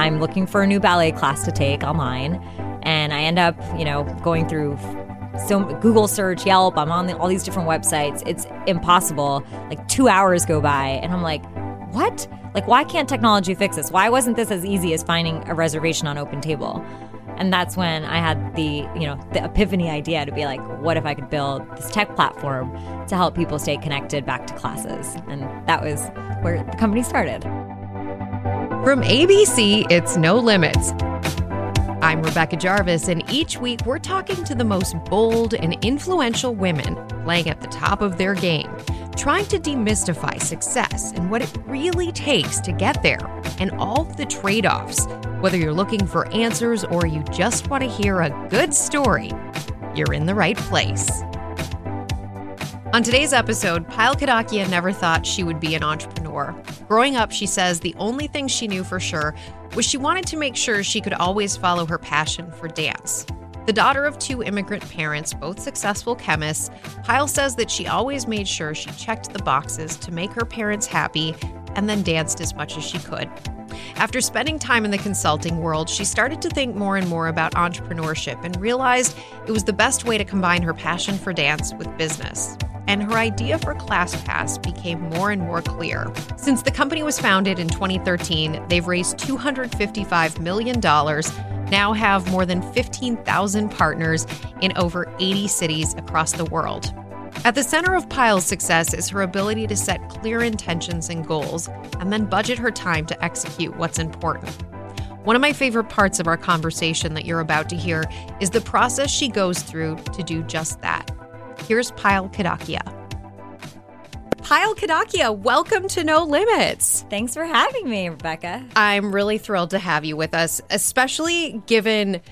I'm looking for a new ballet class to take online. And I end up, you know, going through so Google search, Yelp, I'm on the, all these different websites. It's impossible. Like two hours go by, and I'm like, what? Like, why can't technology fix this? Why wasn't this as easy as finding a reservation on Open Table? And that's when I had the, you know, the epiphany idea to be like, what if I could build this tech platform to help people stay connected back to classes? And that was where the company started. From ABC, it's No Limits. I'm Rebecca Jarvis, and each week we're talking to the most bold and influential women playing at the top of their game, trying to demystify success and what it really takes to get there, and all the trade offs. Whether you're looking for answers or you just want to hear a good story, you're in the right place. On today's episode, Payal Kadakia never thought she would be an entrepreneur. Growing up, she says the only thing she knew for sure was she wanted to make sure she could always follow her passion for dance. The daughter of two immigrant parents, both successful chemists, Payal says that she always made sure she checked the boxes to make her parents happy and then danced as much as she could. After spending time in the consulting world, she started to think more and more about entrepreneurship and realized it was the best way to combine her passion for dance with business and her idea for ClassPass became more and more clear. Since the company was founded in 2013, they've raised $255 million, now have more than 15,000 partners in over 80 cities across the world. At the center of Payal's success is her ability to set clear intentions and goals and then budget her time to execute what's important. One of my favorite parts of our conversation that you're about to hear is the process she goes through to do just that. Here's Payal Kadakia. Payal Kadakia, welcome to No Limits. Thanks for having me, Rebecca. I'm really thrilled to have you with us, especially given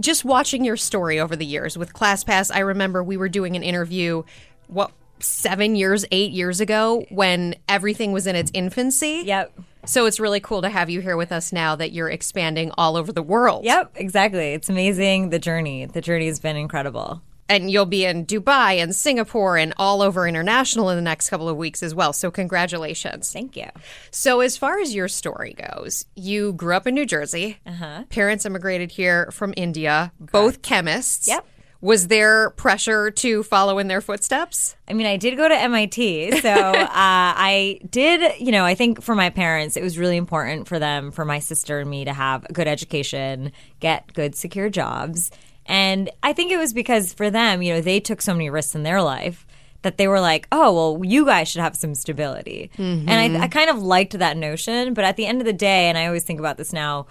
just watching your story over the years with ClassPass. I remember we were doing an interview, what, seven years, eight years ago when everything was in its infancy. Yep. So it's really cool to have you here with us now that you're expanding all over the world. Yep, exactly. It's amazing the journey. The journey has been incredible and you'll be in Dubai and Singapore and all over international in the next couple of weeks as well. So, congratulations. Thank you. So, as far as your story goes, you grew up in New Jersey. Uh-huh. Parents immigrated here from India, Correct. both chemists. Yep. Was there pressure to follow in their footsteps? I mean, I did go to MIT. So uh, I did, you know, I think for my parents, it was really important for them, for my sister and me to have a good education, get good, secure jobs. And I think it was because for them, you know, they took so many risks in their life that they were like, oh, well, you guys should have some stability. Mm-hmm. And I, I kind of liked that notion. But at the end of the day, and I always think about this now,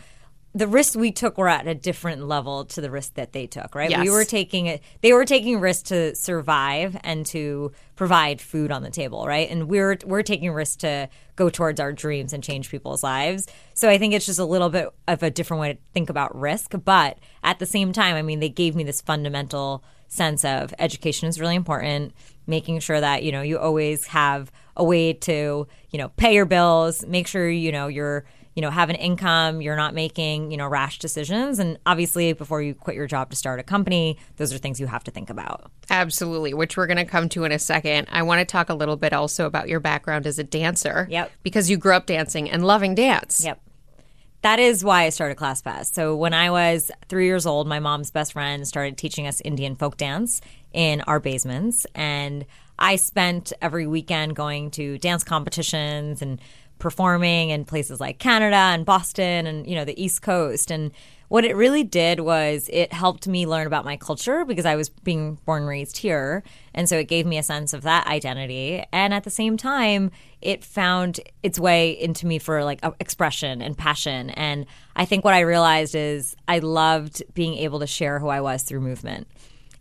the risks we took were at a different level to the risk that they took, right? Yes. We were taking it they were taking risks to survive and to provide food on the table, right? And we're we're taking risks to go towards our dreams and change people's lives. So I think it's just a little bit of a different way to think about risk, but at the same time, I mean, they gave me this fundamental sense of education is really important, making sure that, you know, you always have a way to, you know, pay your bills, make sure you know you're you know, have an income, you're not making, you know, rash decisions. And obviously, before you quit your job to start a company, those are things you have to think about. Absolutely, which we're going to come to in a second. I want to talk a little bit also about your background as a dancer. Yep. Because you grew up dancing and loving dance. Yep. That is why I started ClassPass. So when I was three years old, my mom's best friend started teaching us Indian folk dance in our basements. And I spent every weekend going to dance competitions and performing in places like Canada and Boston and you know the East Coast. And what it really did was it helped me learn about my culture because I was being born and raised here. And so it gave me a sense of that identity. And at the same time it found its way into me for like expression and passion. And I think what I realized is I loved being able to share who I was through movement.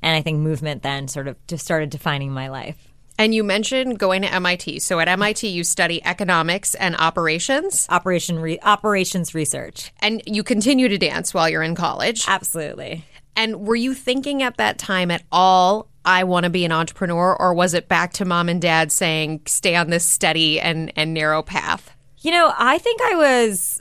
And I think movement then sort of just started defining my life and you mentioned going to MIT. So at MIT, you study economics and operations, operation re- operations research, and you continue to dance while you're in college. Absolutely. And were you thinking at that time at all? I want to be an entrepreneur, or was it back to mom and dad saying, "Stay on this steady and and narrow path"? You know, I think I was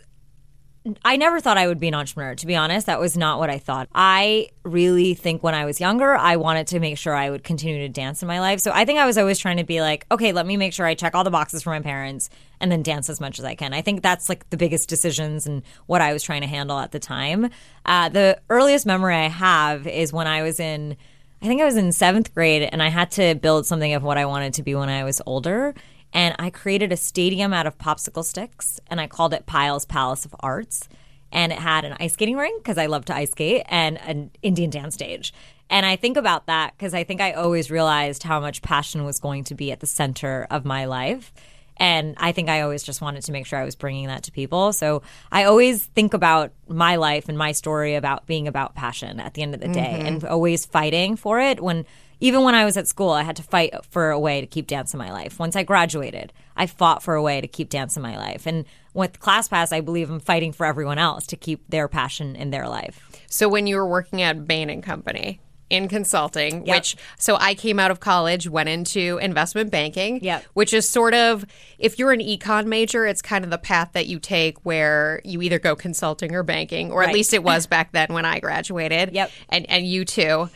I never thought I would be an entrepreneur, to be honest. That was not what I thought. I really think when I was younger, I wanted to make sure I would continue to dance in my life. So I think I was always trying to be like, okay, let me make sure I check all the boxes for my parents and then dance as much as I can. I think that's like the biggest decisions and what I was trying to handle at the time. Uh, the earliest memory I have is when I was in, I think I was in seventh grade and I had to build something of what I wanted to be when I was older and I created a stadium out of popsicle sticks and I called it Payal's Palace of Arts. And it had an ice skating rink because I love to ice skate and an Indian dance stage. And I think about that because I think I always realized how much passion was going to be at the center of my life. And I think I always just wanted to make sure I was bringing that to people. So I always think about my life and my story about being about passion at the end of the day mm-hmm. and always fighting for it when even when I was at school, I had to fight for a way to keep dance in my life. Once I graduated, I fought for a way to keep dance in my life. And with ClassPass, I believe I'm fighting for everyone else to keep their passion in their life. So when you were working at Bain and Company, in consulting, yep. which so I came out of college, went into investment banking, yep. which is sort of if you're an econ major, it's kind of the path that you take where you either go consulting or banking, or right. at least it was back then when I graduated. Yep. And and you too.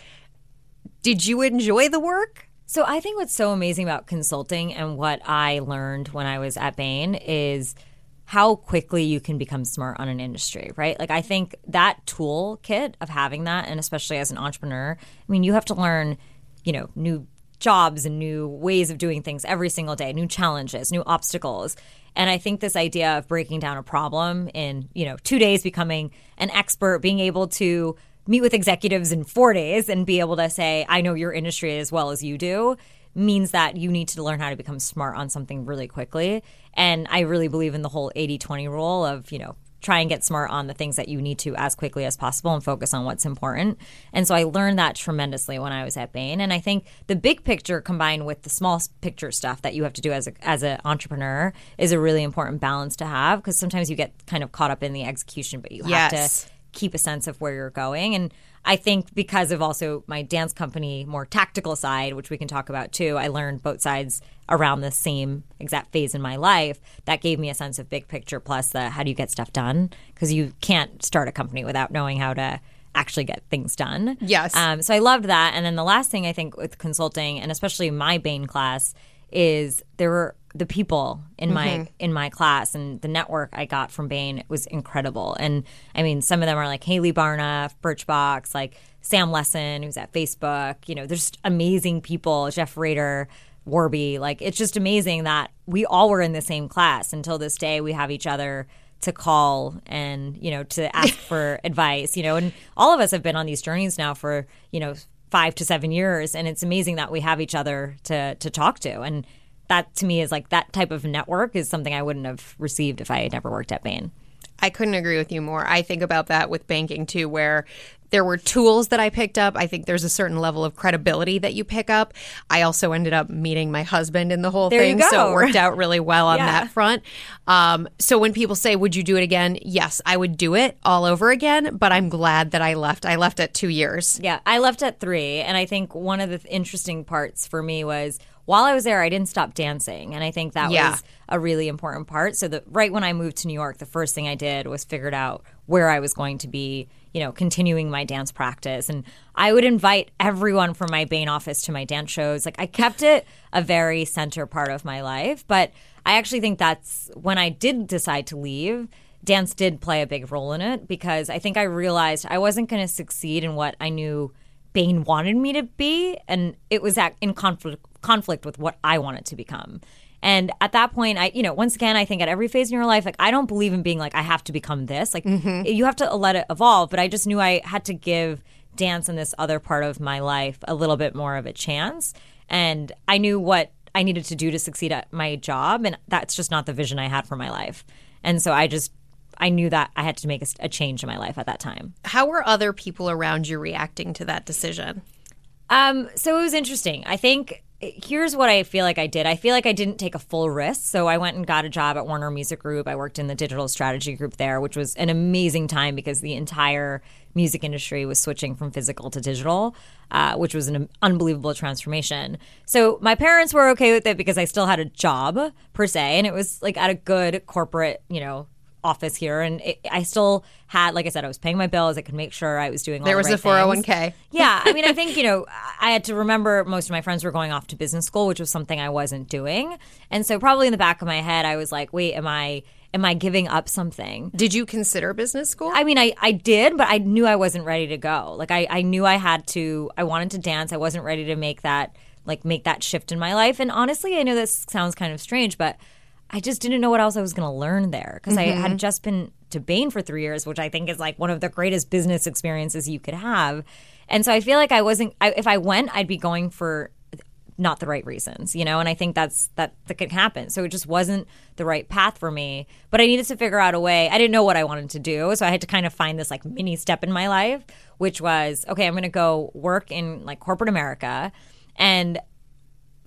Did you enjoy the work? So I think what's so amazing about consulting and what I learned when I was at Bain is how quickly you can become smart on an industry, right? Like I think that toolkit of having that and especially as an entrepreneur, I mean you have to learn, you know, new jobs and new ways of doing things every single day, new challenges, new obstacles. And I think this idea of breaking down a problem in, you know, 2 days becoming an expert, being able to meet with executives in four days and be able to say, I know your industry as well as you do, means that you need to learn how to become smart on something really quickly. And I really believe in the whole 80 20 rule of, you know, try and get smart on the things that you need to as quickly as possible and focus on what's important. And so I learned that tremendously when I was at Bain. And I think the big picture combined with the small picture stuff that you have to do as a as an entrepreneur is a really important balance to have because sometimes you get kind of caught up in the execution, but you yes. have to keep a sense of where you're going. And I think because of also my dance company more tactical side, which we can talk about too, I learned both sides around the same exact phase in my life. That gave me a sense of big picture plus the how do you get stuff done? Because you can't start a company without knowing how to actually get things done. Yes. Um, so I loved that. And then the last thing I think with consulting, and especially my Bain class, is there were the people in my mm-hmm. in my class and the network I got from Bain was incredible. And I mean, some of them are like Hayley Barna, Birchbox, like Sam Lessin, who's at Facebook. You know, there's amazing people. Jeff Raider, Warby. Like it's just amazing that we all were in the same class. Until this day, we have each other to call and you know to ask for advice. You know, and all of us have been on these journeys now for you know five to seven years, and it's amazing that we have each other to to talk to and that to me is like that type of network is something I wouldn't have received if I had never worked at Bain. I couldn't agree with you more. I think about that with banking too, where there were tools that I picked up. I think there's a certain level of credibility that you pick up. I also ended up meeting my husband in the whole there thing, so it worked out really well on yeah. that front. Um, so when people say, "Would you do it again?" Yes, I would do it all over again. But I'm glad that I left. I left at two years. Yeah, I left at three, and I think one of the interesting parts for me was while I was there, I didn't stop dancing, and I think that yeah. was a really important part. So that right when I moved to New York, the first thing I did was figured out where I was going to be, you know, continuing my dance practice, and I would invite everyone from my Bain office to my dance shows. Like I kept it a very center part of my life, but I actually think that's when I did decide to leave dance did play a big role in it because I think I realized I wasn't going to succeed in what I knew Bain wanted me to be, and it was in conflict conflict with what I want it to become. And at that point, I, you know, once again, I think at every phase in your life, like I don't believe in being like I have to become this. Like mm-hmm. you have to let it evolve. But I just knew I had to give dance in this other part of my life a little bit more of a chance. And I knew what I needed to do to succeed at my job, and that's just not the vision I had for my life. And so I just I knew that I had to make a, a, change in my life at that time. How were other people around you reacting to that decision? Um, so it was interesting. I think here's what I feel like I did. I feel like I didn't take a full risk. So I went and got a job at Warner Music Group. I worked in the digital strategy group there, which was an amazing time because the entire music industry was switching from physical to digital, uh, which was an unbelievable transformation. So my parents were okay with it because I still had a job per se, and it was like at a good corporate, you know, office here, and it, I still had, like I said, I was paying my bills. I could make sure I was doing. All There the was right a four hundred one things. k. Yeah, I mean, I think you know, I had to remember most of my friends were going off to business school, which was something I wasn't doing, and so probably in the back of my head, I was like, "Wait, am I am I giving up something?" Did you consider business school? I mean, I, I did, but I knew I wasn't ready to go. Like, I, I knew I had to, I wanted to dance. I wasn't ready to make that, like, make that shift in my life. And honestly, I know this sounds kind of strange, but I just didn't know what else I was going to learn there because I had mm-hmm. just been to Bain for three years, which I think is like one of the greatest business experiences you could have. And so I feel like I wasn't, I, if I went, I'd be going for not the right reasons, you know, and I think that's that that could happen. So it just wasn't the right path for me. But I needed to figure out a way. I didn't know what I wanted to do, so I had to kind of find this like mini step in my life, which was okay. I'm going to go work in like corporate America, and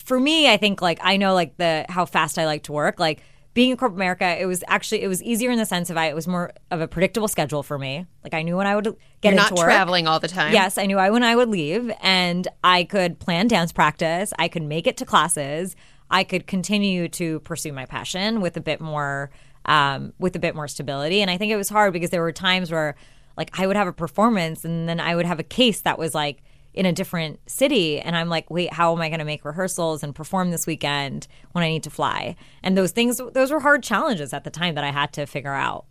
for me, I think like I know like the how fast I like to work. Like being in corporate America, it was actually it was easier in the sense of I it was more of a predictable schedule for me. Like I knew when I would get You're into not work. traveling all the time. Yes, I knew I when I would leave, and I could plan dance practice. I could make it to classes. I could continue to pursue my passion with a bit more, um, with a bit more stability. And I think it was hard because there were times where, like, I would have a performance, and then I would have a case that was like in a different city, and I'm like, wait, how am I going to make rehearsals and perform this weekend when I need to fly? And those things, those were hard challenges at the time that I had to figure out.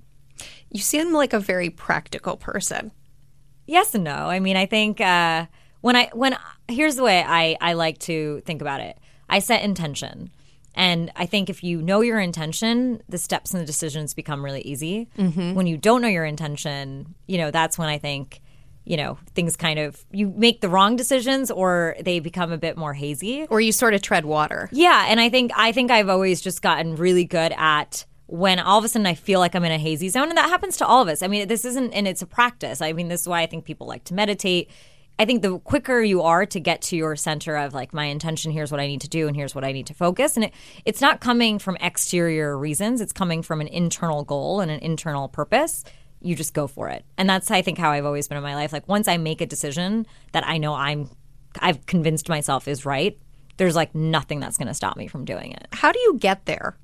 You seem like a very practical person. yes and no. I mean, I think uh, when I when here's the way I I like to think about it. I set intention, and I think if you know your intention, the steps and the decisions become really easy. When you don't know your intention, you know that's when I think you know things kind of you make the wrong decisions or they become a bit more hazy. Or you sort of tread water. Yeah, and I think I think I've always just gotten really good at when all of a sudden I feel like I'm in a hazy zone, and that happens to all of us. I mean, this isn't, and it's a practice. I mean, this is why I think people like to meditate. I think the quicker you are to get to your center of like my intention, here's what I need to do, and here's what I need to focus, and it, it's not coming from exterior reasons. It's coming from an internal goal and an internal purpose. You just go for it, and that's I think how I've always been in my life. Like once I make a decision that I know I'm, I've convinced myself is right. There's like nothing that's going to stop me from doing it. How do you get there?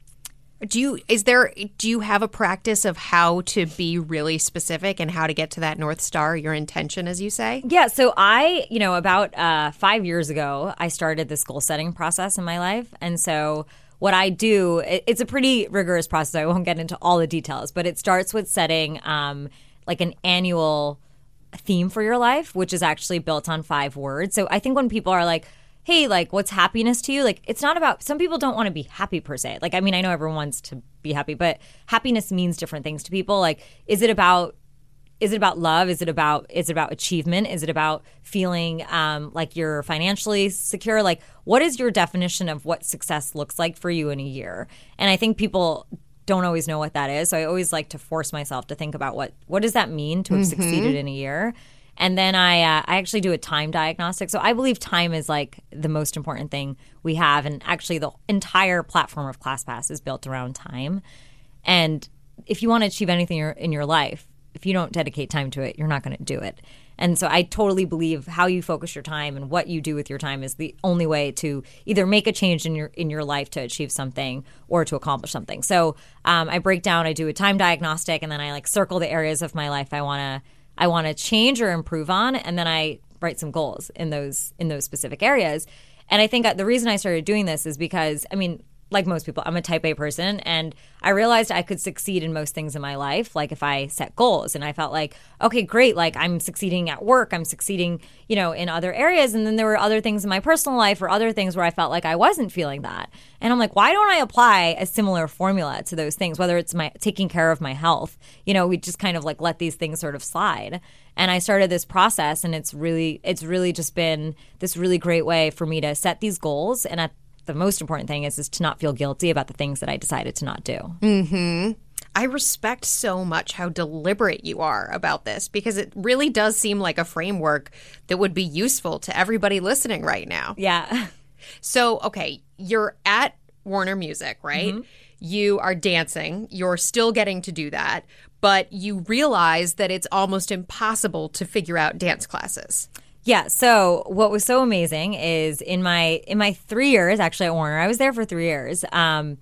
Do you is there do you have a practice of how to be really specific and how to get to that north star, your intention as you say? Yeah, so I, you know, about uh, five years ago, I started this goal setting process in my life. And so what I do, it, it's a pretty rigorous process. I won't get into all the details, but it starts with setting um, like an annual theme for your life, which is actually built on five words. So I think when people are like, hey, like, what's happiness to you? Like, it's not about, some people don't want to be happy per se. Like, I mean, I know everyone wants to be happy, but happiness means different things to people. Like, is it about, is it about love? Is it about is it about achievement? Is it about feeling um, like you're financially secure? Like, what is your definition of what success looks like for you in a year? And I think people don't always know what that is. So I always like to force myself to think about what what does that mean to have succeeded in a year. And then I uh, I actually do a time diagnostic. So I believe time is like the most important thing we have, and actually the entire platform of ClassPass is built around time. And if you want to achieve anything in your life, if you don't dedicate time to it, you're not going to do it. And so I totally believe how you focus your time and what you do with your time is the only way to either make a change in your in your life to achieve something or to accomplish something. So um, I break down, I do a time diagnostic, and then I like circle the areas of my life I want to I want to change or improve on, and then I write some goals in those in those specific areas. And I think the reason I started doing this is because I mean like most people, I'm a type A person and I realized I could succeed in most things in my life. Like if I set goals and I felt like, okay, great, like I'm succeeding at work, I'm succeeding, you know, in other areas. And then there were other things in my personal life or other things where I felt like I wasn't feeling that. And I'm like, why don't I apply a similar formula to those things, whether it's my taking care of my health? You know, we just kind of like let these things sort of slide. And I started this process and it's really, it's really just been this really great way for me to set these goals and at the most important thing is is to not feel guilty about the things that I decided to not do. Mhm. I respect so much how deliberate you are about this because it really does seem like a framework that would be useful to everybody listening right now. Yeah. So, okay, you're at Warner Music, right? You are dancing. You're still getting to do that, but you realize that it's almost impossible to figure out dance classes. Yeah. So what was so amazing is in my in my three years actually at Warner, I was there for three years. Um,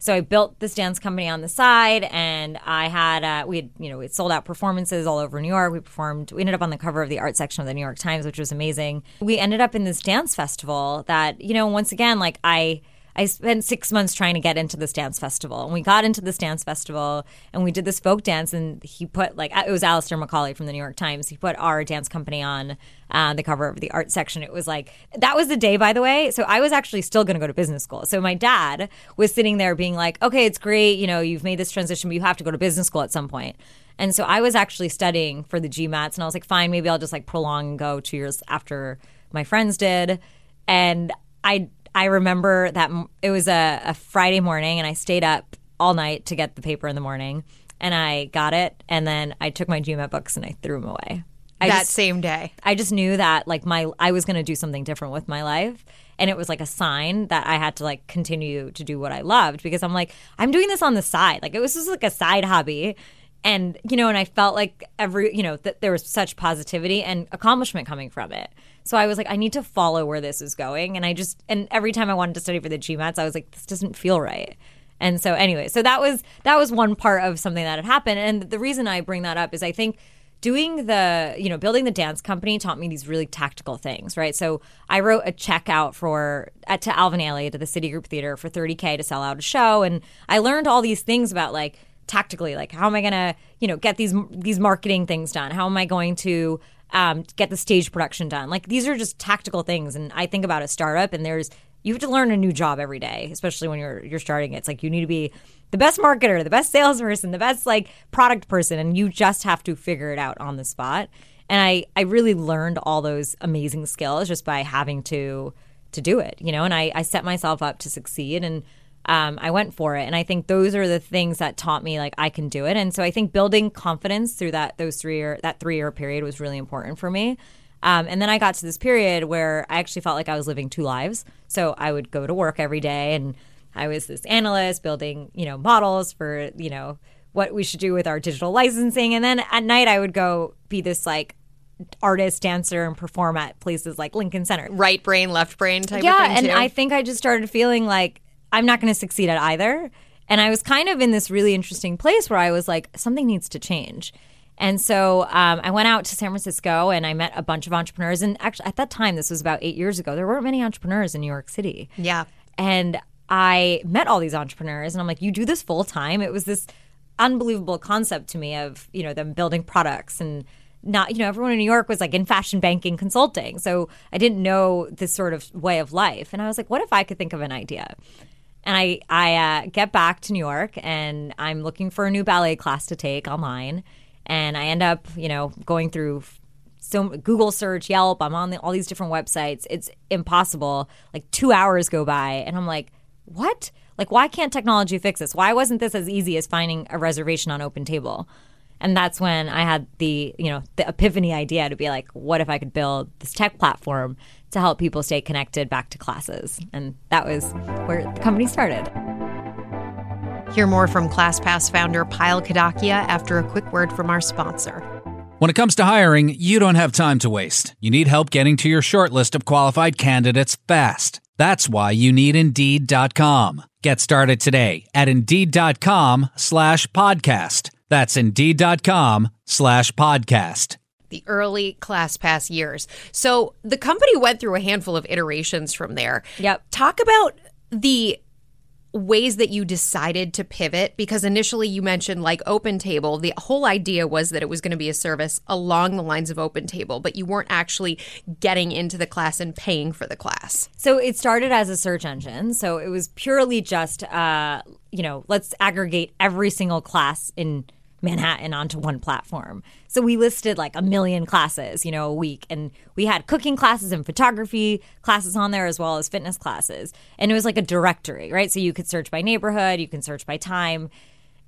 so I built this dance company on the side, and I had uh, we had you know we had sold out performances all over New York. We performed. We ended up on the cover of the art section of the New York Times, which was amazing. We ended up in this dance festival that you know once again like I. I spent six months trying to get into this dance festival, and we got into this dance festival, and we did this folk dance. And he put like it was Alastair Macaulay from the New York Times. He put our dance company on uh, the cover of the art section. It was like that was the day, by the way. So I was actually still going to go to business school. So my dad was sitting there being like, "Okay, it's great. You know, you've made this transition, but you have to go to business school at some point." And so I was actually studying for the GMATs, and I was like, "Fine, maybe I'll just like prolong and go two years after my friends did." And I I remember that it was a, a Friday morning, and I stayed up all night to get the paper in the morning, and I got it, and then I took my GMAT books and I threw them away. I that just, same day. I just knew that like my I was going to do something different with my life and it was like a sign that I had to like continue to do what I loved because I'm like I'm doing this on the side. Like it was just like a side hobby and you know and I felt like every you know that there was such positivity and accomplishment coming from it. So I was like I need to follow where this is going. And I just and every time I wanted to study for the GMATs I was like this doesn't feel right. And so anyway, so that was that was one part of something that had happened. And the reason I bring that up is I think doing the you know building the dance company taught me these really tactical things right? So i wrote a check out for at, to alvin ailey to the Citigroup theater for 30k to sell out a show. And i learned all these things about like tactically like how am i gonna you know get these these marketing things done? How am i going to um, get the stage production done. Like these are just tactical things. And i think about a startup and there's you have to learn a new job every day especially when you're you're starting. It's like you need to be the best marketer, the best salesperson, the best like product person, and you just have to figure it out on the spot. And I, I really learned all those amazing skills just by having to to do it, you know. And I, I set myself up to succeed, and um, I went for it. And I think those are the things that taught me like I can do it. And so I think building confidence through that those three year that three year period was really important for me. Um, and then I got to this period where I actually felt like I was living two lives. So I would go to work every day and I was this analyst building, you know, models for, you know, what we should do with our digital licensing. And then at night I would go be this like artist, dancer, and perform at places like Lincoln Center. Right brain, left brain type yeah, of thing. and too. I think I just started feeling like I'm not going to succeed at either. And I was kind of in this really interesting place where I was like, something needs to change. And so um, I went out to San Francisco and I met a bunch of entrepreneurs. And actually, at that time, this was about eight years ago, there weren't many entrepreneurs in New York City. yeah. And I met all these entrepreneurs and I'm like, you do this full time? It was this unbelievable concept to me of, you know, them building products and not, you know, everyone in New York was like in fashion banking consulting. So I didn't know this sort of way of life. And I was like, what if I could think of an idea? And I, I uh, get back to New York and I'm looking for a new ballet class to take online. And I end up, you know, going through so Google search, Yelp, I'm on the, all these different websites. It's impossible. Like two hours go by, and I'm like, what? Like, why can't technology fix this? Why wasn't this as easy as finding a reservation on Open Table? And that's when I had the, you know, the epiphany idea to be like, what if I could build this tech platform to help people stay connected back to classes? And that was where the company started. Hear more from ClassPass founder Payal Kadakia after a quick word from our sponsor. When it comes to hiring, you don't have time to waste. You need help getting to your short list of qualified candidates fast. That's why you need Indeed.com. Get started today at Indeed.com slash podcast. That's Indeed.com slash podcast. The early ClassPass years. So the company went through a handful of iterations from there. Yep. Talk about the ways that you decided to pivot because initially you mentioned like open table the whole idea was that it was going to be a service along the lines of open table but you weren't actually getting into the class and paying for the class So it started as a search engine. So it was purely just, uh, you know, let's aggregate every single class in Manhattan onto one platform. So we listed like a million classes, you know, a week. And we had cooking classes and photography classes on there as well as fitness classes. And it was like a directory, right? So you could search by neighborhood, you can search by time.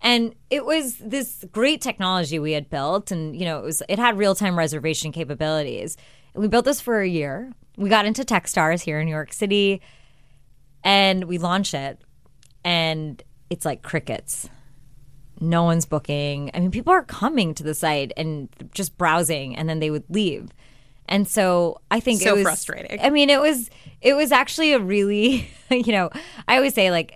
And it was this great technology we had built, and you know, it was it had real time reservation capabilities. We built this for a year. We got into TechStars here in New York City, and we launched it, and it's like crickets. No one's booking. I mean, people are coming to the site and just browsing, and then they would leave. And so I think So it was frustrating. I mean, it was it was actually a really, you know, I always say like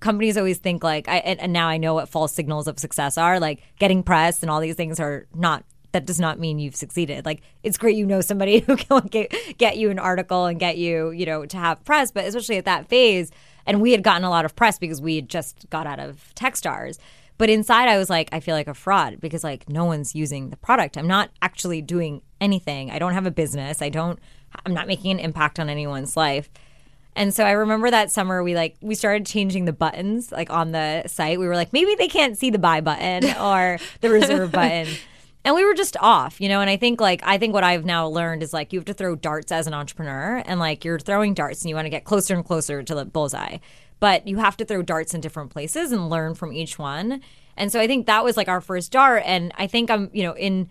companies always think like, I, and, and now I know what false signals of success are. Like getting press and all these things are not that does not mean you've succeeded. Like it's great you know somebody who can get, get you an article and get you, you know, to have press, but especially at that phase, and we had gotten a lot of press because we had just got out of Techstars. But inside I was like, I feel like a fraud because like no one's using the product. I'm not actually doing anything. I don't have a business. I don't I'm not making an impact on anyone's life. And so I remember that summer we like we started changing the buttons like on the site. We were like maybe they can't see the buy button or the reserve button and we were just off, you know. And I think like I think what I've now learned is like you have to throw darts as an entrepreneur, and like you're throwing darts, and you want to get closer and closer to the bullseye, but you have to throw darts in different places and learn from each one. And so I think that was like our first dart, and I think I'm you know in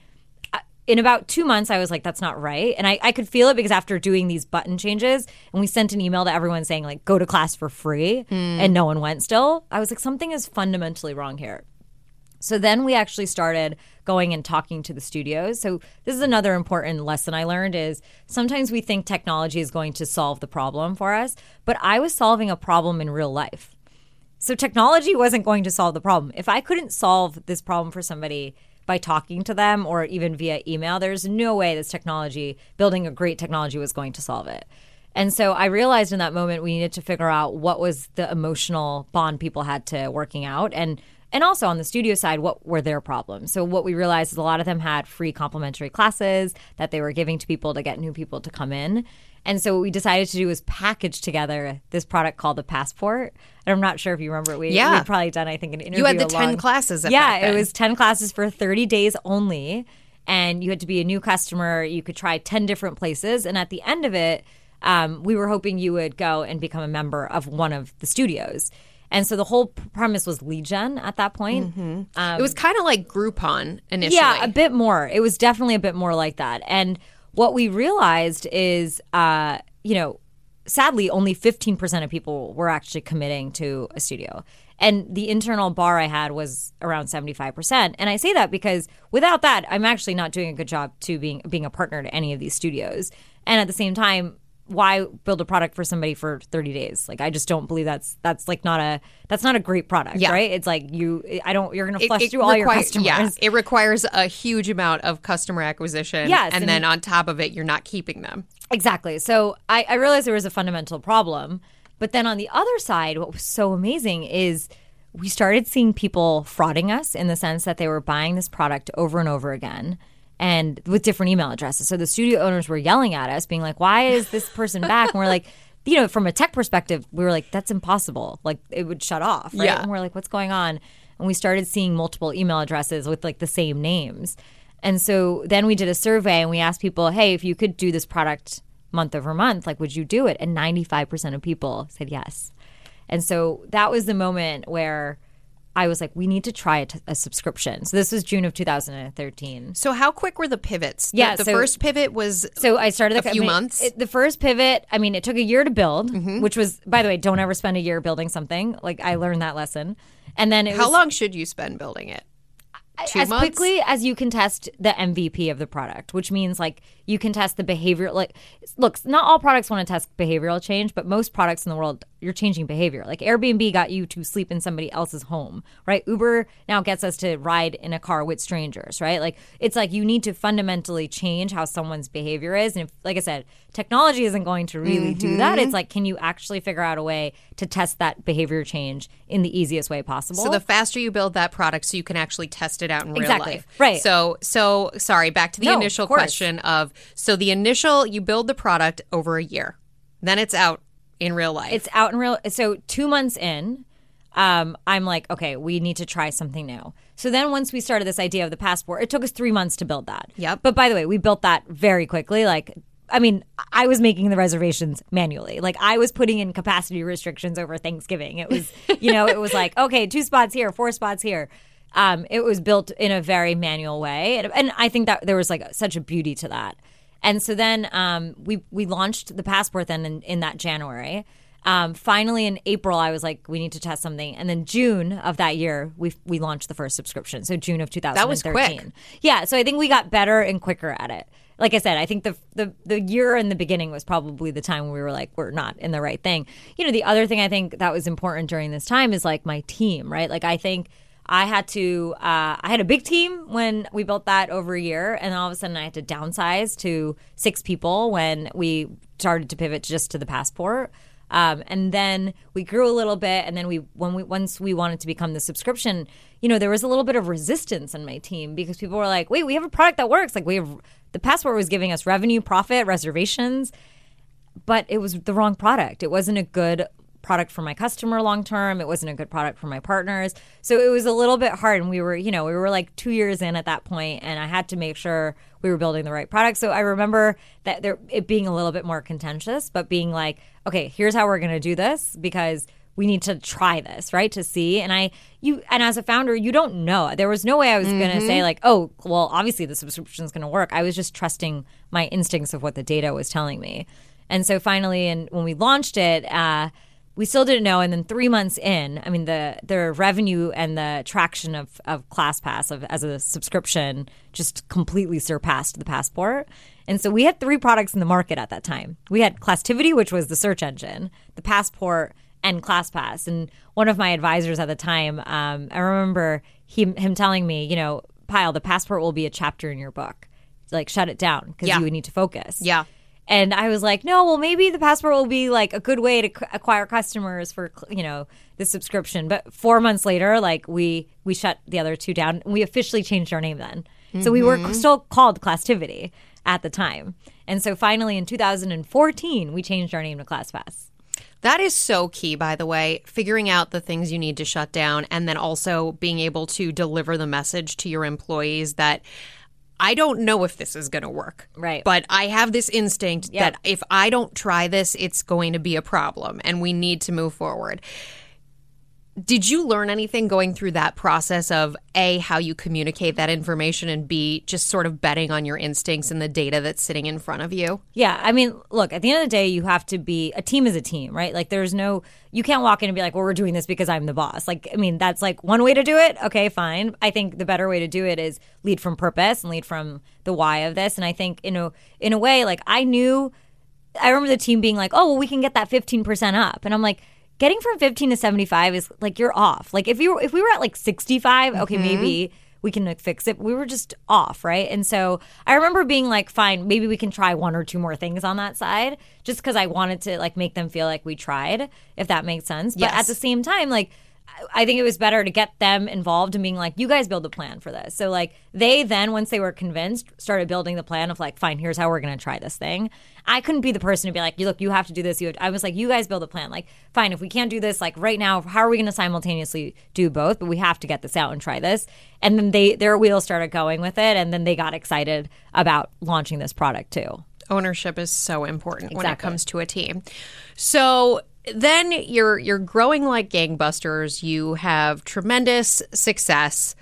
uh, in about two months, I was like, that's not right. And I, I could feel it because after doing these button changes, and we sent an email to everyone saying, like, go to class for free, and no one went still, I was like, something is fundamentally wrong here. So then we actually started going and talking to the studios. So this is another important lesson I learned is sometimes we think technology is going to solve the problem for us, but I was solving a problem in real life. So technology wasn't going to solve the problem. If I couldn't solve this problem for somebody by talking to them or even via email, there's no way this technology, building a great technology was going to solve it. And so I realized in that moment we needed to figure out what was the emotional bond people had to working out and and also on the studio side, what were their problems? So what we realized is a lot of them had free complimentary classes that they were giving to people to get new people to come in. And so what we decided to do was package together this product called the Passport. And I'm not sure if you remember. We, Yeah. we'd probably done, I think, an interview. You had the 10 classes at yeah, it was 10 classes for 30 days only. And you had to be a new customer. You could try 10 different places. And at the end of it, um, we were hoping you would go and become a member of one of the studios. And so the whole premise was lead gen at that point. it was kind of like Groupon initially. Yeah, a bit more. It was definitely a bit more like that. And what we realized is, uh, you know, sadly, only 15% of people were actually committing to a studio. And the internal bar I had was around 75%. And I say that because without that, I'm actually not doing a good job to being being a partner to any of these studios. And at the same time, why build a product for somebody for 30 days? Like I just don't believe that's that's like not a that's not a great product, Yeah. right? It's like you I don't you're going to flush it through all your customers. Yeah, it requires a huge amount of customer acquisition. Yes, and, and- then on top of it, you're not keeping them. Exactly. So I, I realized there was a fundamental problem. But then on the other side, what was so amazing is we started seeing people frauding us in the sense that they were buying this product over and over again and with different email addresses. So the studio owners were yelling at us, being like, why is this person back? And we're like, you know, from a tech perspective, we were like, that's impossible. Like it would shut off. Right. Yeah. And we're like, what's going on? And we started seeing multiple email addresses with like the same names. And so then we did a survey and we asked people, hey, if you could do this product month over month, like, would you do it? And 95% of people said yes. And so that was the moment where I was like, we need to try a, t- a subscription. So this was June of 2013. So how quick were the pivots? Yeah, the, so- first pivot was So I started A the few I mean, months? it- the first pivot, I mean, it took a year to build, mm-hmm. which was, by the way, don't ever spend a year building something. Like I learned that lesson. And then it how was long should you spend building it? Two as months? quickly as you can test the MVP of the product, which means like you can test the behavior. Like, look, not all products want to test behavioral change, but most products in the world, you're changing behavior. Like Airbnb got you to sleep in somebody else's home, right? Uber now gets us to ride in a car with strangers, right? Like, it's like you need to fundamentally change how someone's behavior is. And if, like I said, technology isn't going to really do that. Mm-hmm. It's like, can you actually figure out a way to test that behavior change in the easiest way possible? So the faster you build that product, so you can actually test it out in real Exactly. life. Right. So, so sorry. Back to the No, initial question of so the initial you build the product over a year, then it's out in real life. It's out in real. So two months in, um, I'm like, okay, we need to try something new. So then once we started this idea of the passport, it took us three months to build that. Yep. But by the way, we built that very quickly. Like, I mean, I was making the reservations manually. Like I was putting in capacity restrictions over Thanksgiving. It was, you know, it was like, okay, two spots here, four spots here. Um, it was built in a very manual way, and, and I think that there was like such a beauty to that. And so then um, we we launched the passport then in, in that January. Um, finally, in April, I was like, we need to test something, and then June of that year, we we launched the first subscription. So June of 2013. was quick. Yeah, so I think we got better and quicker at it. like I said, I think the the the year in the beginning was probably the time when we were like, we're not in the right thing. You know, the other thing I think that was important during this time is like my team, right? Like I think I had to uh, I had a big team when we built that over a year, and all of a sudden I had to downsize to six people when we started to pivot just to the passport. Um, and then we grew a little bit, and then we when we once we wanted to become the subscription, you know, there was a little bit of resistance in my team because people were like, "Wait, we have a product that works. Like we have the passport was giving us revenue, profit, reservations." But it was the wrong product. It wasn't a good product for my customer long term. It wasn't a good product for my partners. So it was a little bit hard. And we were, you know, we were like two years in at that point, and I had to make sure we were building the right product. So I remember that there it being a little bit more contentious, but being like, okay, here's how we're going to do this because we need to try this, right? To see. And I, you, and as a founder, you don't know. There was no way I was going to say, like, oh, well, obviously the subscription is going to work. I was just trusting my instincts of what the data was telling me. And so finally, and when we launched it, uh, we still didn't know. And then three months in, I mean, the the revenue and the traction of, of ClassPass of, as a subscription just completely surpassed the passport. And so we had three products in the market at that time. We had Classtivity, which was the search engine, the passport, and ClassPass. And one of my advisors at the time, um, I remember he, him telling me, you know, Payal, the passport will be a chapter in your book. Like, shut it down because Yeah. you would need to focus. Yeah. And I was like, no, well, maybe the passport will be like a good way to c- acquire customers for, you know, the subscription. But four months later, like we we shut the other two down. We officially changed our name then. So we were Mm-hmm. still called Classtivity at the time. And so finally in 2014, we changed our name to ClassPass. That is so key, by the way, figuring out the things you need to shut down and then also being able to deliver the message to your employees that I don't know if this is going to work. Right. But I have this instinct Yep. that if I don't try this, it's going to be a problem and we need to move forward. Did you learn anything going through that process of A, how you communicate that information, and B, just sort of betting on your instincts and the data that's sitting in front of you? Yeah, I mean, look, at the end of the day, you have to be a team is a team, right? Like there's no you can't walk in and be like, "Well, we're doing this because I'm the boss." Like I mean, that's like one way to do it. Okay, fine. I think the better way to do it is lead from purpose and lead from the why of this. And I think in a in a way like I knew I remember the team being like, "Oh, well, we can get that 15% up." And I'm like, getting from 15 to 75 is like you're off. Like if you were, if we were at like 65, okay, mm-hmm. maybe we can like, fix it. We were just off, right? And so I remember being like, fine, maybe we can try one or two more things on that side, just because I wanted to like make them feel like we tried, if that makes sense. But Yes. at the same time, like. I- think it was better to get them involved and being like, you guys build a plan for this. So, like, they then, once they were convinced, started building the plan of, like, fine, here's how we're going to try this thing. I couldn't be the person to be like, you look, you have to do this. You have I was like, you guys build a plan. Like, fine, if we can't do this, like, right now, how are we going to simultaneously do both? But we have to get this out and try this. And then they, their wheels started going with it. And then they got excited about launching this product too. ownership is so important when it comes to a team. So then you're you're growing like gangbusters. You have tremendous success,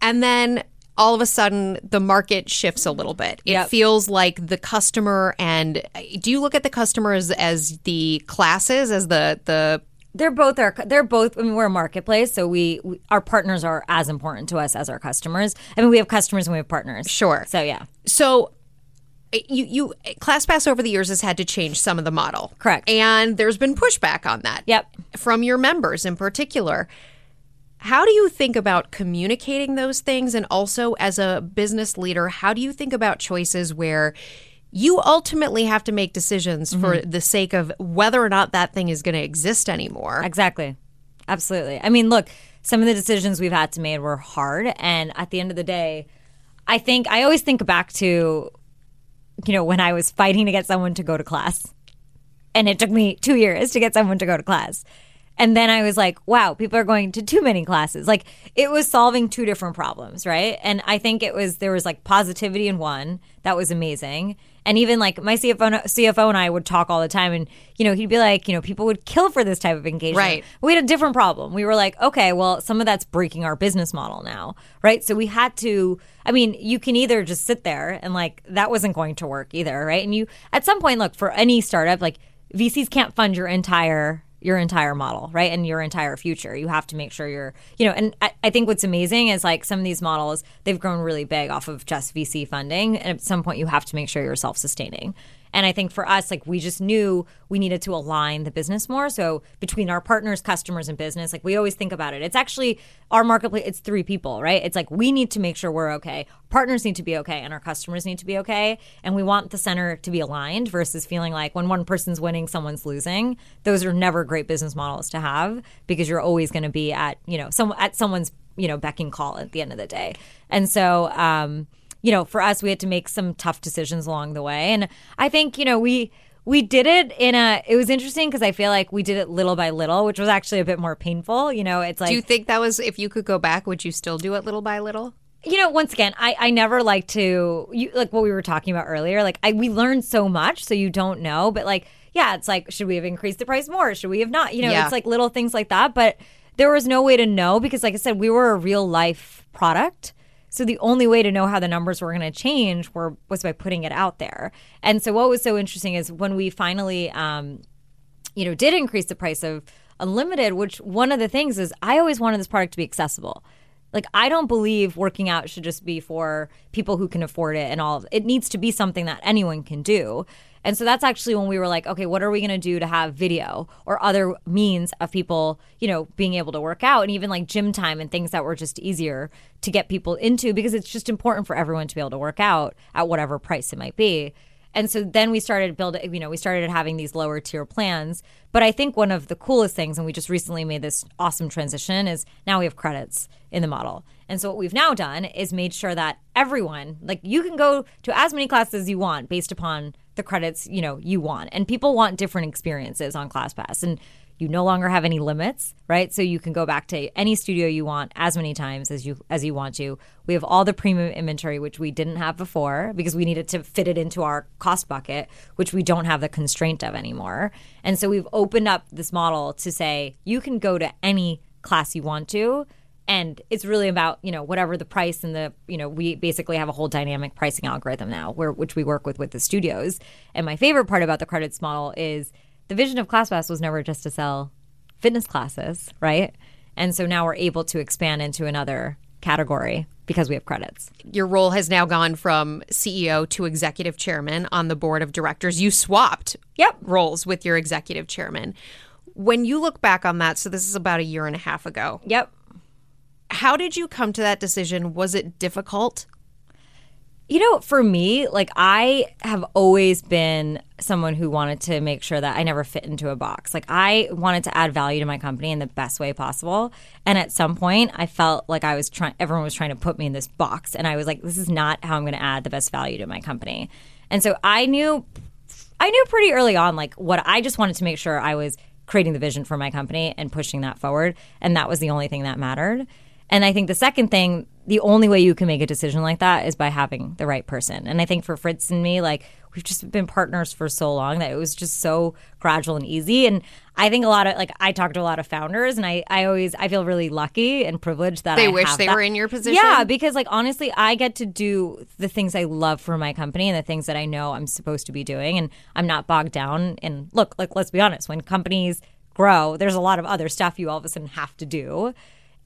and then all of a sudden the market shifts a little bit. It Yep. feels like the customer and do you look at the customers as, the classes as the the They're both our. They're both. I mean, we're a marketplace, so we, we our partners are as important to us as our customers. I mean, we have customers and we have partners. Sure. So yeah, So you you ClassPass over the years has had to change some of the model. Correct. And there's been pushback on that. Yep. From your members in particular. How do you think about communicating those things and also as a business leader, how do you think about choices where you ultimately have to make decisions for Mm-hmm. the sake of whether or not that thing is going to exist anymore? exactly, absolutely. I mean, look, some of the decisions we've had to make were hard, and at the end of the day, I think I always think back to, you know, when I was fighting to get someone to go to class, and it took me two years to get someone to go to class. And then I was like, wow, people are going to too many classes. Like it was solving two different problems, right? And I think it was there was like positivity in one that was amazing. And even like my CFO, CFO and I would talk all the time, and you know he'd be like, you know, people would kill for this type of engagement. Right. We had a different problem. We were like, okay, well, some of that's breaking our business model now, right? So we had to. I mean, you can either just sit there and like that wasn't going to work either, right? And you at some point, look for any startup, like VCs can't fund your entire your entire model, right? And your entire future. You have to make sure you're, you know, and I, I think what's amazing is like some of these models, they've grown really big off of just VC funding. And at some point, you have to make sure you're self sustaining. And I think for us, like we just knew we needed to align the business more. So between our partners, customers, and business, like we always think about it. It's actually our marketplace, it's three people, right? It's like we need to make sure we're okay. Partners need to be okay, and our customers need to be okay. And we want the center to be aligned versus feeling like when one person's winning, someone's losing. Those are never great business models to have because you're always going to be at, you know, some at someone's, you know, beck and call at the end of the day. And so, um, you know, for us, we had to make some tough decisions along the way. And I think, you know, we we did it in a it was interesting because I feel like we did it little by little, which was actually a bit more painful. You know, it's like Do you think that was if you could go back, would you still do it little by little? you know, once again, I, I never like to you like what we were talking about earlier. Like I we learned so much, so you don't know. But like, yeah, it's like, should we have increased the price more? Should we have not? You know, Yeah. it's like little things like that. But there was no way to know because, like I said, we were a real life product. So the only way to know how the numbers were going to change were was by putting it out there. And so what was so interesting is when we finally um, you know, did increase the price of unlimited, which one of the things is I always wanted this product to be accessible. Like I don't believe working out should just be for people who can afford it and all. It needs to be something that anyone can do. And so that's actually when we were like, okay, what are we going to do to have video or other means of people, you know, being able to work out and even like gym time and things that were just easier to get people into because it's just important for everyone to be able to work out at whatever price it might be. And so then we started building, you know, we started having these lower tier plans. But I think one of the coolest things, and we just recently made this awesome transition, is now we have credits in the model. And so what we've now done is made sure that everyone, like you can go to as many classes as you want based upon the credits, you know, you want. And people want different experiences on ClassPass. And you no longer have any limits, right? So you can go back to any studio you want as many times as you as you want to. We have all the premium inventory which we didn't have before because we needed to fit it into our cost bucket, which we don't have the constraint of anymore. And so we've opened up this model to say you can go to any class you want to and it's really about you know whatever the price and the you know we basically have a whole dynamic pricing algorithm now where which we work with with the studios and my favorite part about the credits model is the vision of ClassPass was never just to sell fitness classes, right? And so now we're able to expand into another category because we have credits. Your role has now gone from CEO to executive chairman on the board of directors. You swapped Yep. roles with your executive chairman. When you look back on that, so this is about a year and a half ago, Yep. How did you come to that decision? Was it difficult? You know, for me, like I have always been someone who wanted to make sure that I never fit into a box. Like I wanted to add value to my company in the best way possible. And at some point, I felt like I was trying everyone was trying to put me in this box and I was like this is not how I'm going to add the best value to my company. And so I knew I knew pretty early on like what I just wanted to make sure I was creating the vision for my company and pushing that forward and that was the only thing that mattered. And I think the second thing, the only way you can make a decision like that is by having the right person. And I think for Fritz and me, like we've just been partners for so long that it was just so gradual and easy. And I think a lot of like I talk to a lot of founders, and I I always I feel really lucky and privileged that They I wish they that. were in your position? Yeah, because like honestly, I get to do the things I love for my company and the things that I know I'm supposed to be doing, and I'm not bogged down. And look, like let's be honest, when companies grow, there's a lot of other stuff you all of a sudden have to do.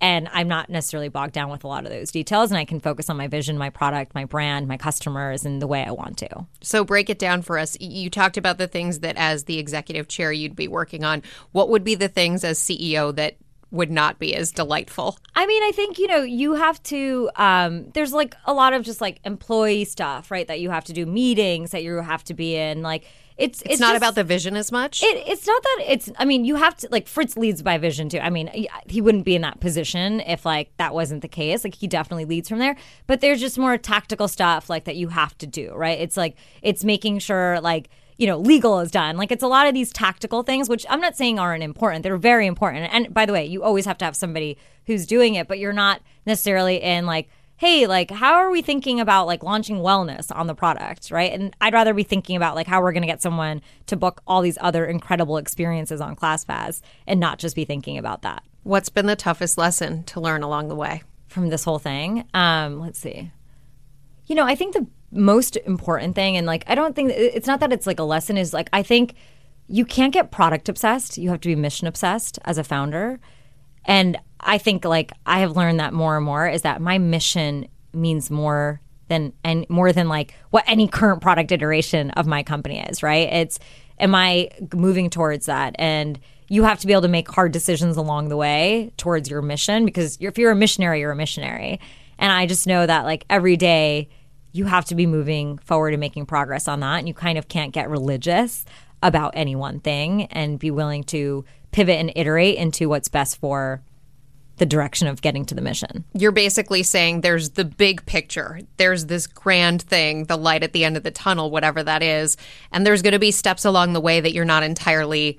And I'm not necessarily bogged down with a lot of those details, and I can focus on my vision, my product, my brand, my customers, and the way I want to. So break it down for us. You talked about the things that as the executive chair you'd be working on. What would be the things as CEO that would not be as delightful? I mean, I think you know you have to. Um, there's like a lot of just like employee stuff, right? That you have to do meetings that you have to be in. Like it's It's, not just- about the vision as much. It, it's not that it's. I mean, you have to like Fritz leads by vision too. I mean, he wouldn't be in that position if like that wasn't the case. Like he definitely leads from there. But there's just more tactical stuff like that you have to do. Right? It's like it's making sure like you know legal is done. Like it's a lot of these tactical things, which I'm not saying aren't important. They're very important. And by the way, you always have to have somebody who's doing it, but you're not necessarily in like hey like how are we thinking about like launching wellness on the product right and i'd rather be thinking about like how we're going to get someone to book all these other incredible experiences on classpass and not just be thinking about that What's been the toughest lesson to learn along the way? from this whole thing um let's see you know i think the most important thing and like i don't think it's not that it's like a lesson is like i think you can't get product obsessed. You have to be mission obsessed as a founder. And I think like I have learned that more and more is that my mission means more than and more than like what any current product iteration of my company is, right? It's am I moving towards that? And you have to be able to make hard decisions along the way towards your mission because if you're a missionary, you're a missionary. And I just know that like every day you have to be moving forward and making progress on that. And you kind of can't get religious about any one thing and be willing to pivot and iterate into what's best for the direction of getting to the mission. You're basically saying there's the big picture. There's this grand thing, the light at the end of the tunnel, whatever that is. And there's going to be steps along the way that you're not entirely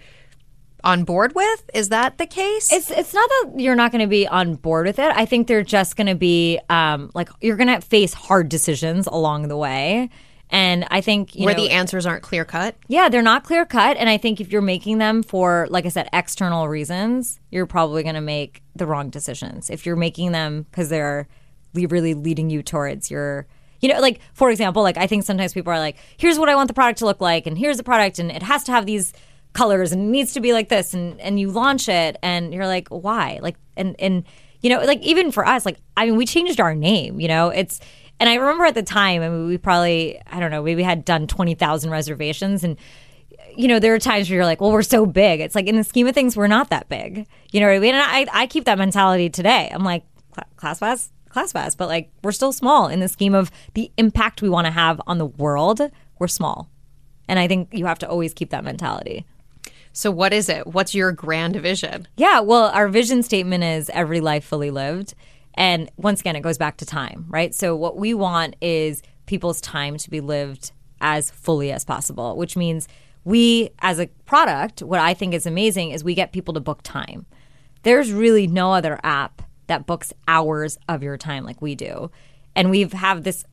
on board with? Is that the case? It's it's not that you're not going to be on board with it. I think they're just going to be um, like you're going to face hard decisions along the way. And I think where know, the answers aren't clear cut. Yeah, they're not clear cut. And I think if you're making them for, like I said, external reasons, you're probably going to make the wrong decisions. If you're making them because they're really leading you towards your, you know, like for example, like I think sometimes people are like, here's what I want the product to look like, and here's the product, and it has to have these colors and it needs to be like this and and you launch it and you're like why like and and you know like even for us like i mean we changed our name you know it's and i remember at the time i mean we probably i don't know maybe had done 20,000 reservations. And you know there are times where you're like well we're so big. It's like in the scheme of things we're not that big. You know what i mean? And i i keep that mentality today. I'm like class pass class pass but like we're still small in the scheme of the impact we want to have on the world we're small. And i think you have to always keep that mentality. So, what is it? What's your grand vision? Yeah, well, our vision statement is every life fully lived. And once again, it goes back to time, right? So, what we want is people's time to be lived as fully as possible, which means we, as a product, what I think is amazing is we get people to book time. There's really no other app that books hours of your time like we do. And we've have this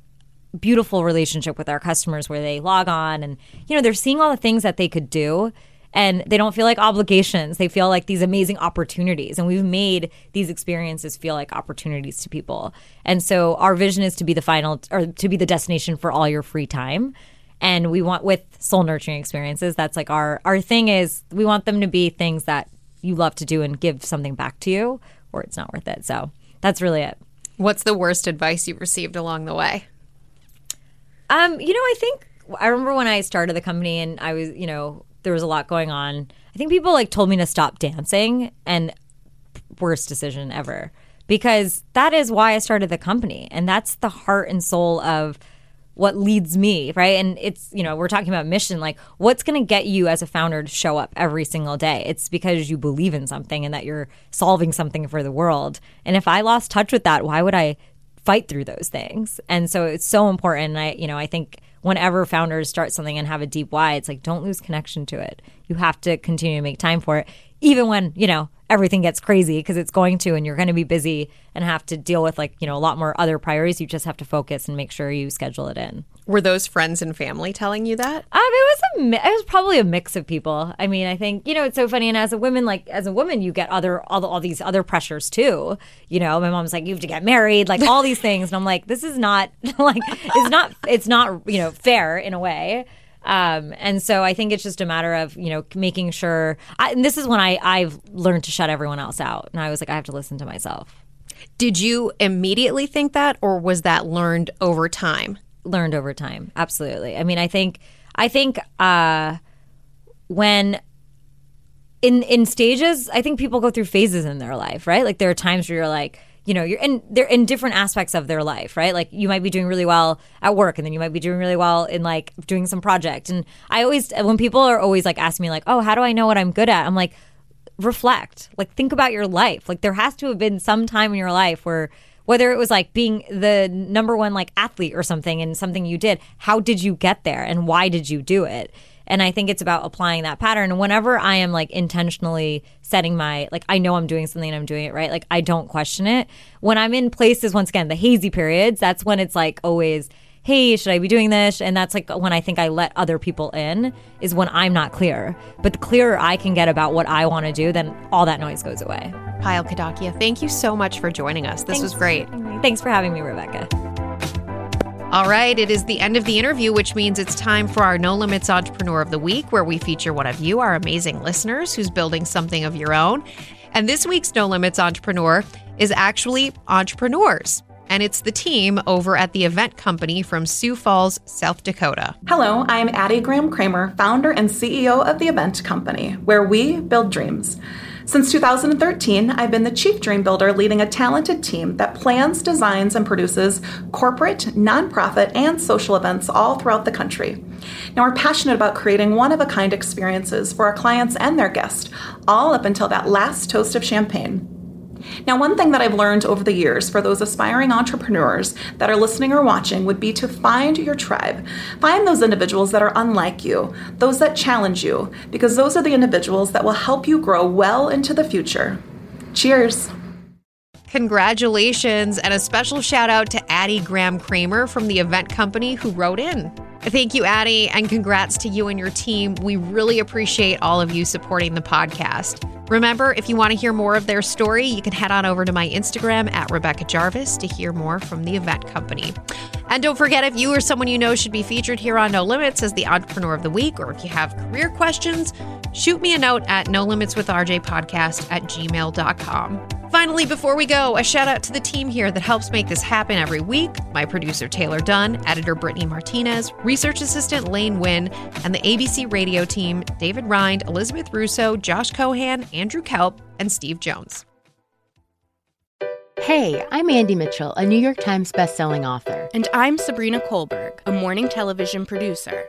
beautiful relationship with our customers where they log on and you know they're seeing all the things that they could do and they don't feel like obligations. They feel like these amazing opportunities. And we've made these experiences feel like opportunities to people. And so our vision is to be the final or to be the destination for all your free time. And we want with soul nurturing experiences, that's like our our thing is we want them to be things that you love to do and give something back to you or it's not worth it. So that's really it. What's the worst advice you've received along the way? Um, you know, I think I remember when I started the company and I was, you know, there was a lot going on. I think people like told me to stop dancing and worst decision ever because that is why I started the company and that's the heart and soul of what leads me, right? And it's, you know, we're talking about mission like what's going to get you as a founder to show up every single day? It's because you believe in something and that you're solving something for the world. And if I lost touch with that, why would I fight through those things? And so it's so important. I, you know, I think whenever founders start something and have a deep why, it's like don't lose connection to it. You have to continue to make time for it, even when you know everything gets crazy because it's going to, and you're going to be busy and have to deal with like you know a lot more other priorities. You just have to focus and make sure you schedule it in. Were those friends and family telling you that? Um, it was a it was probably a mix of people. I mean, I think you know it's so funny. And as a woman, like as a woman, you get other all, all these other pressures too. You know, my mom's like, you have to get married, like all these things, and I'm like, this is not like it's not it's not you know fair in a way. Um, and so I think it's just a matter of you know making sure. I, and this is when I I've learned to shut everyone else out, and I was like, I have to listen to myself. Did you immediately think that, or was that learned over time? learned over time. Absolutely. I mean, I think I think uh, when in in stages, I think people go through phases in their life, right? Like there are times where you're like, you know, you're in they're in different aspects of their life, right? Like you might be doing really well at work and then you might be doing really well in like doing some project. And I always when people are always like asking me like, "Oh, how do I know what I'm good at?" I'm like, reflect. Like think about your life. Like there has to have been some time in your life where whether it was like being the number one like athlete or something and something you did how did you get there and why did you do it and i think it's about applying that pattern and whenever i am like intentionally setting my like i know i'm doing something and i'm doing it right like i don't question it when i'm in places once again the hazy periods that's when it's like always hey, should I be doing this? And that's like when I think I let other people in, is when I'm not clear. But the clearer I can get about what I want to do, then all that noise goes away. Payal Kadakia, thank you so much for joining us. This Thanks. was great. Thanks for having me, Rebecca. All right, it is the end of the interview, which means it's time for our No Limits Entrepreneur of the Week, where we feature one of you, our amazing listeners, who's building something of your own. And this week's No Limits Entrepreneur is actually entrepreneurs. And it's the team over at the event company from Sioux Falls, South Dakota. Hello, I'm Addie Graham Kramer, founder and CEO of the event company, where we build dreams. Since 2013, I've been the chief dream builder leading a talented team that plans, designs, and produces corporate, nonprofit, and social events all throughout the country. Now, we're passionate about creating one of a kind experiences for our clients and their guests, all up until that last toast of champagne. Now, one thing that I've learned over the years for those aspiring entrepreneurs that are listening or watching would be to find your tribe. Find those individuals that are unlike you, those that challenge you, because those are the individuals that will help you grow well into the future. Cheers. Congratulations, and a special shout out to Addie Graham Kramer from the event company who wrote in. Thank you, Addie, and congrats to you and your team. We really appreciate all of you supporting the podcast. Remember, if you want to hear more of their story, you can head on over to my Instagram at Rebecca Jarvis to hear more from the event company. And don't forget, if you or someone you know should be featured here on No Limits as the Entrepreneur of the Week, or if you have career questions, shoot me a note at no limits with RJ podcast at gmail.com. Finally, before we go, a shout out to the team here that helps make this happen every week my producer Taylor Dunn, editor Brittany Martinez, research assistant Lane Wynn, and the ABC radio team David Rind, Elizabeth Russo, Josh Cohan, Andrew Kelp, and Steve Jones. Hey, I'm Andy Mitchell, a New York Times bestselling author. And I'm Sabrina Kohlberg, a morning television producer.